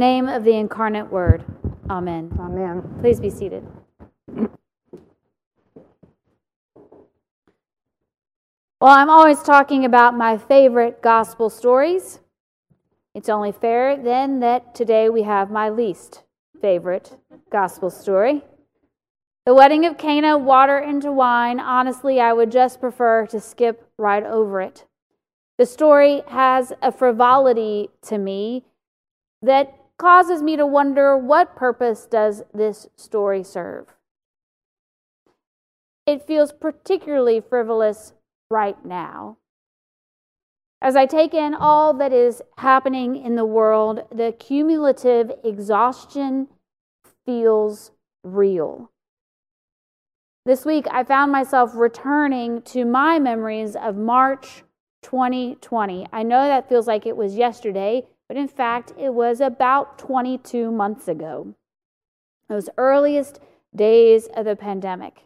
name of the incarnate word. Amen. Amen. Please be seated. Well, I'm always talking about my favorite gospel stories. It's only fair then that today we have my least favorite gospel story. The wedding of Cana, water into wine. Honestly, I would just prefer to skip right over it. The story has a frivolity to me that causes me to wonder what purpose does this story serve? It feels particularly frivolous right now. As I take in all that is happening in the world, the cumulative exhaustion feels real. This week, I found myself returning to my memories of March 2020. I know that feels like it was yesterday, but in fact, it was about 22 months ago, those earliest days of the pandemic.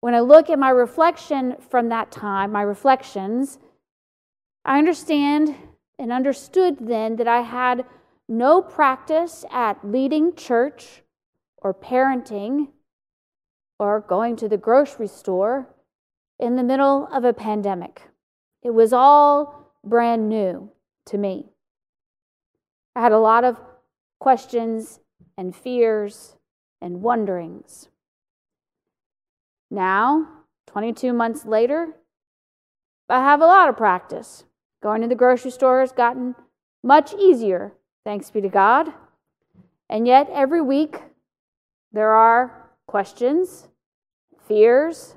When I look at my reflection from that time, my reflections, I understand and understood then that I had no practice at leading church or parenting or going to the grocery store in the middle of a pandemic. It was all brand new to me. I had a lot of questions and fears and wonderings. Now, 22 months later, I have a lot of practice. Going to the grocery store has gotten much easier, thanks be to God. And yet, every week, there are questions, fears.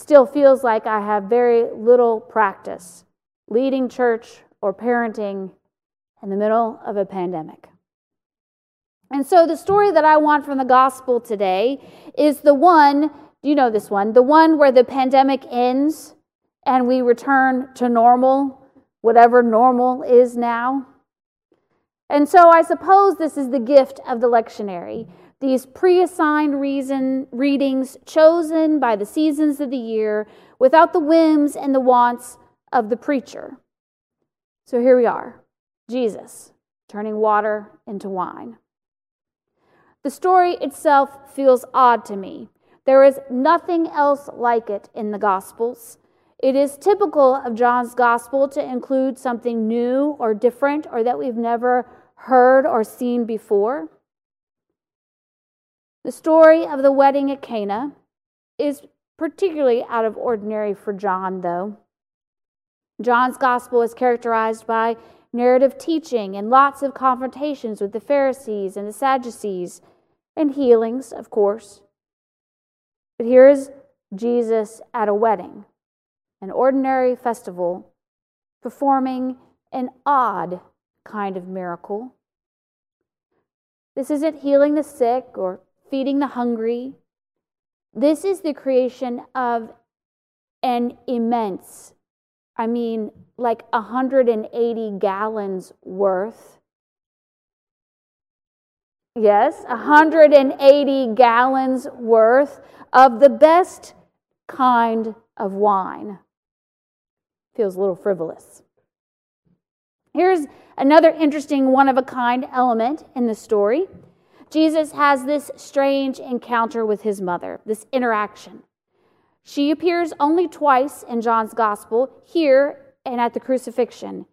Still feels like I have very little practice leading church or parenting in the middle of a pandemic. And so, the story that I want from the gospel today is the one, you know this one, the one where the pandemic ends and we return to normal, whatever normal is now. And so, I suppose this is the gift of the lectionary. These pre assigned reason readings chosen by the seasons of the year without the whims and the wants of the preacher. So here we are Jesus turning water into wine. The story itself feels odd to me. There is nothing else like it in the Gospels. It is typical of John's Gospel to include something new or different or that we've never heard or seen before. The story of the wedding at Cana is particularly out of ordinary for John, though. John's Gospel is characterized by narrative teaching and lots of confrontations with the Pharisees and the Sadducees, and healings, of course. But here is Jesus at a wedding, an ordinary festival, performing an odd kind of miracle. This isn't healing the sick or feeding the hungry. This is the creation of an immense, I mean, like 180 gallons worth Yes, 180 gallons worth of the best kind of wine. Feels a little frivolous. Here's another interesting one of a kind element in the story. Jesus has this strange encounter with his mother, this interaction. She appears only twice in John's gospel, here and at the crucifixion.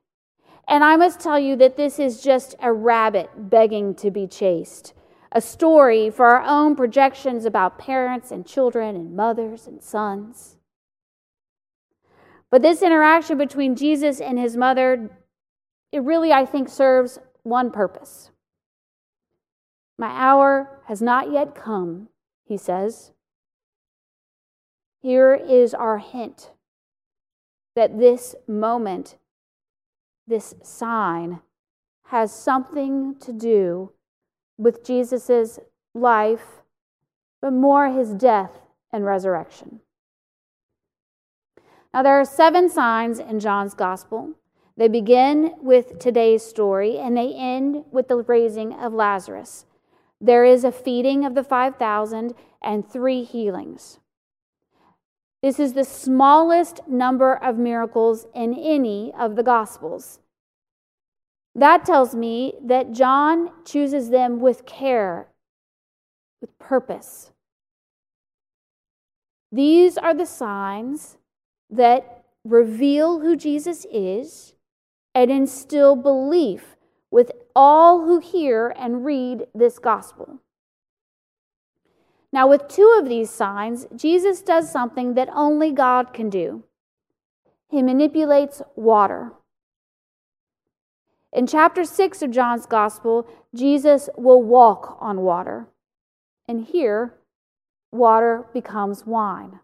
And I must tell you that this is just a rabbit begging to be chased, a story for our own projections about parents and children and mothers and sons. But this interaction between Jesus and his mother, it really, I think, serves one purpose. My hour has not yet come, he says. Here is our hint that this moment this sign has something to do with Jesus' life, but more his death and resurrection. Now, there are seven signs in John's gospel. They begin with today's story and they end with the raising of Lazarus. There is a feeding of the 5,000 and three healings. This is the smallest number of miracles in any of the Gospels. That tells me that John chooses them with care, with purpose. These are the signs that reveal who Jesus is and instill belief with all who hear and read this gospel. Now, with two of these signs, Jesus does something that only God can do. He manipulates water. In chapter 6 of John's Gospel, Jesus will walk on water. And here, water becomes wine.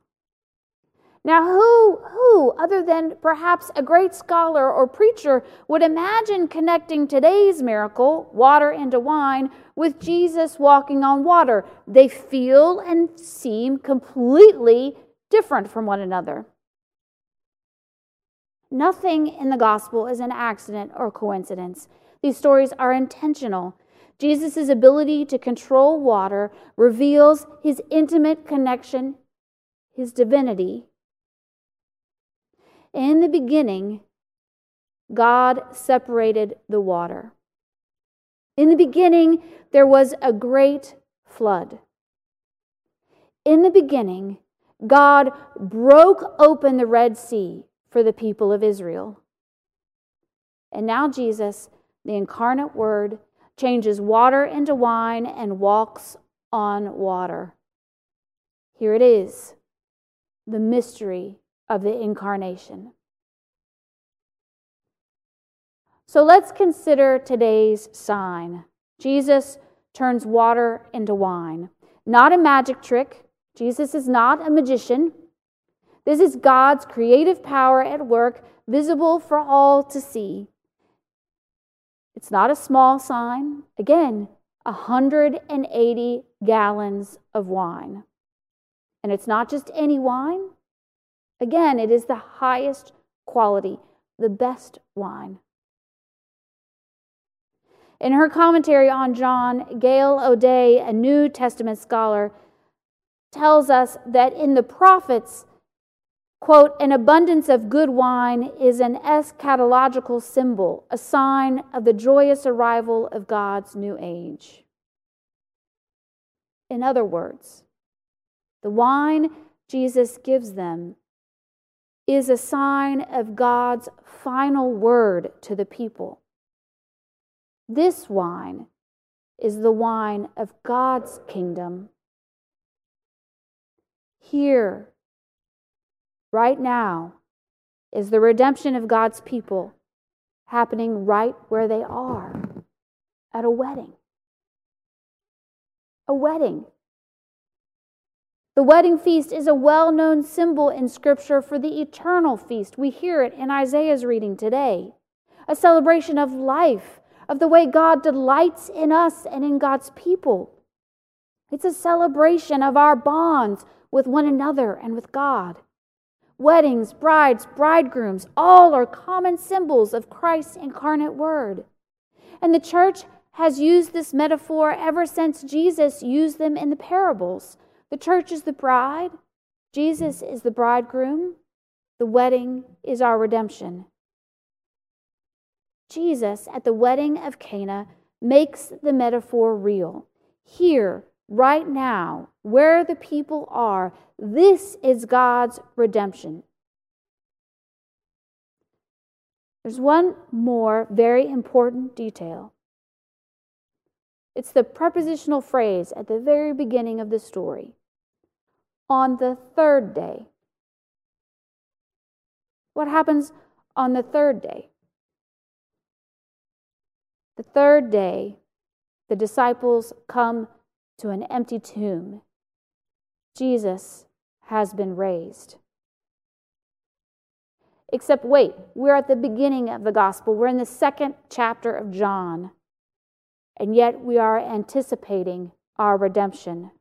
Now, who, who, other than perhaps a great scholar or preacher, would imagine connecting today's miracle, water into wine, with Jesus walking on water? They feel and seem completely different from one another. Nothing in the gospel is an accident or coincidence. These stories are intentional. Jesus' ability to control water reveals his intimate connection, his divinity, in the beginning, God separated the water. In the beginning, there was a great flood. In the beginning, God broke open the Red Sea for the people of Israel. And now Jesus, the incarnate Word, changes water into wine and walks on water. Here it is the mystery of the incarnation. So let's consider today's sign. Jesus turns water into wine. Not a magic trick. Jesus is not a magician. This is God's creative power at work, visible for all to see. It's not a small sign. Again, 180 gallons of wine. And it's not just any wine, Again, it is the highest quality, the best wine. In her commentary on John, Gail O'Day, a New Testament scholar, tells us that in the prophets, quote, an abundance of good wine is an eschatological symbol, a sign of the joyous arrival of God's new age. In other words, the wine Jesus gives them is a sign of God's final word to the people. This wine is the wine of God's kingdom. Here, right now, is the redemption of God's people happening right where they are at a wedding. A wedding. The wedding feast is a well known symbol in Scripture for the eternal feast. We hear it in Isaiah's reading today. A celebration of life, of the way God delights in us and in God's people. It's a celebration of our bonds with one another and with God. Weddings, brides, bridegrooms, all are common symbols of Christ's incarnate word. And the church has used this metaphor ever since Jesus used them in the parables. The church is the bride, Jesus is the bridegroom, the wedding is our redemption. Jesus at the wedding of Cana makes the metaphor real. Here, right now, where the people are, this is God's redemption. There's one more very important detail. It's the prepositional phrase at the very beginning of the story on the third day. What happens on the third day? The third day, the disciples come to an empty tomb. Jesus has been raised. Except, wait, we're at the beginning of the gospel. We're in the second chapter of John. And yet we are anticipating our redemption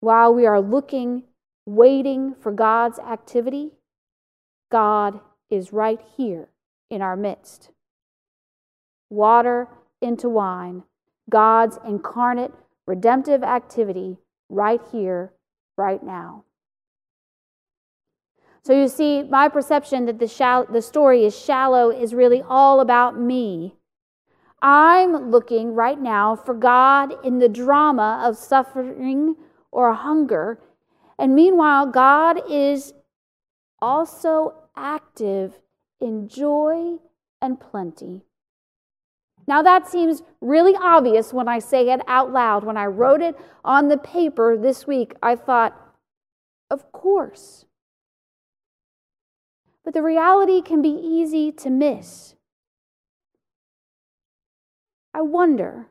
while we are looking, waiting for God's activity, God is right here in our midst. Water into wine, God's incarnate redemptive activity right here, right now. So you see, my perception that the, the story is shallow is really all about me. I'm looking right now for God in the drama of suffering or hunger. And meanwhile, God is also active in joy and plenty. Now, that seems really obvious when I say it out loud. When I wrote it on the paper this week, I thought, of course. But the reality can be easy to miss. I wonder,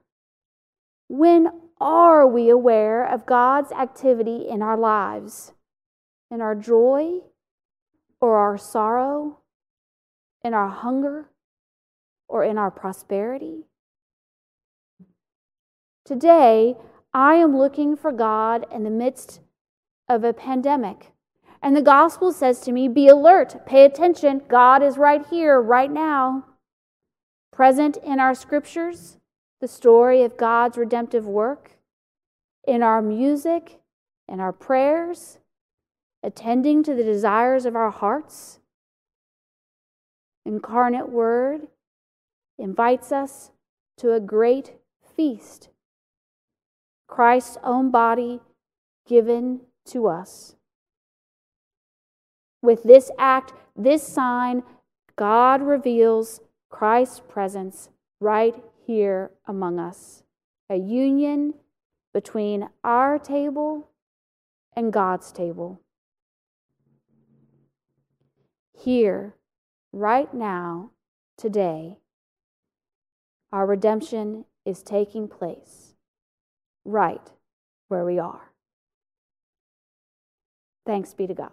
when are we aware of God's activity in our lives, in our joy or our sorrow, in our hunger or in our prosperity? Today, I am looking for God in the midst of a pandemic. And the gospel says to me, Be alert, pay attention. God is right here, right now. Present in our scriptures, the story of God's redemptive work, in our music, in our prayers, attending to the desires of our hearts. Incarnate Word invites us to a great feast, Christ's own body given to us. With this act, this sign, God reveals Christ's presence right here among us. A union between our table and God's table. Here, right now, today, our redemption is taking place right where we are. Thanks be to God.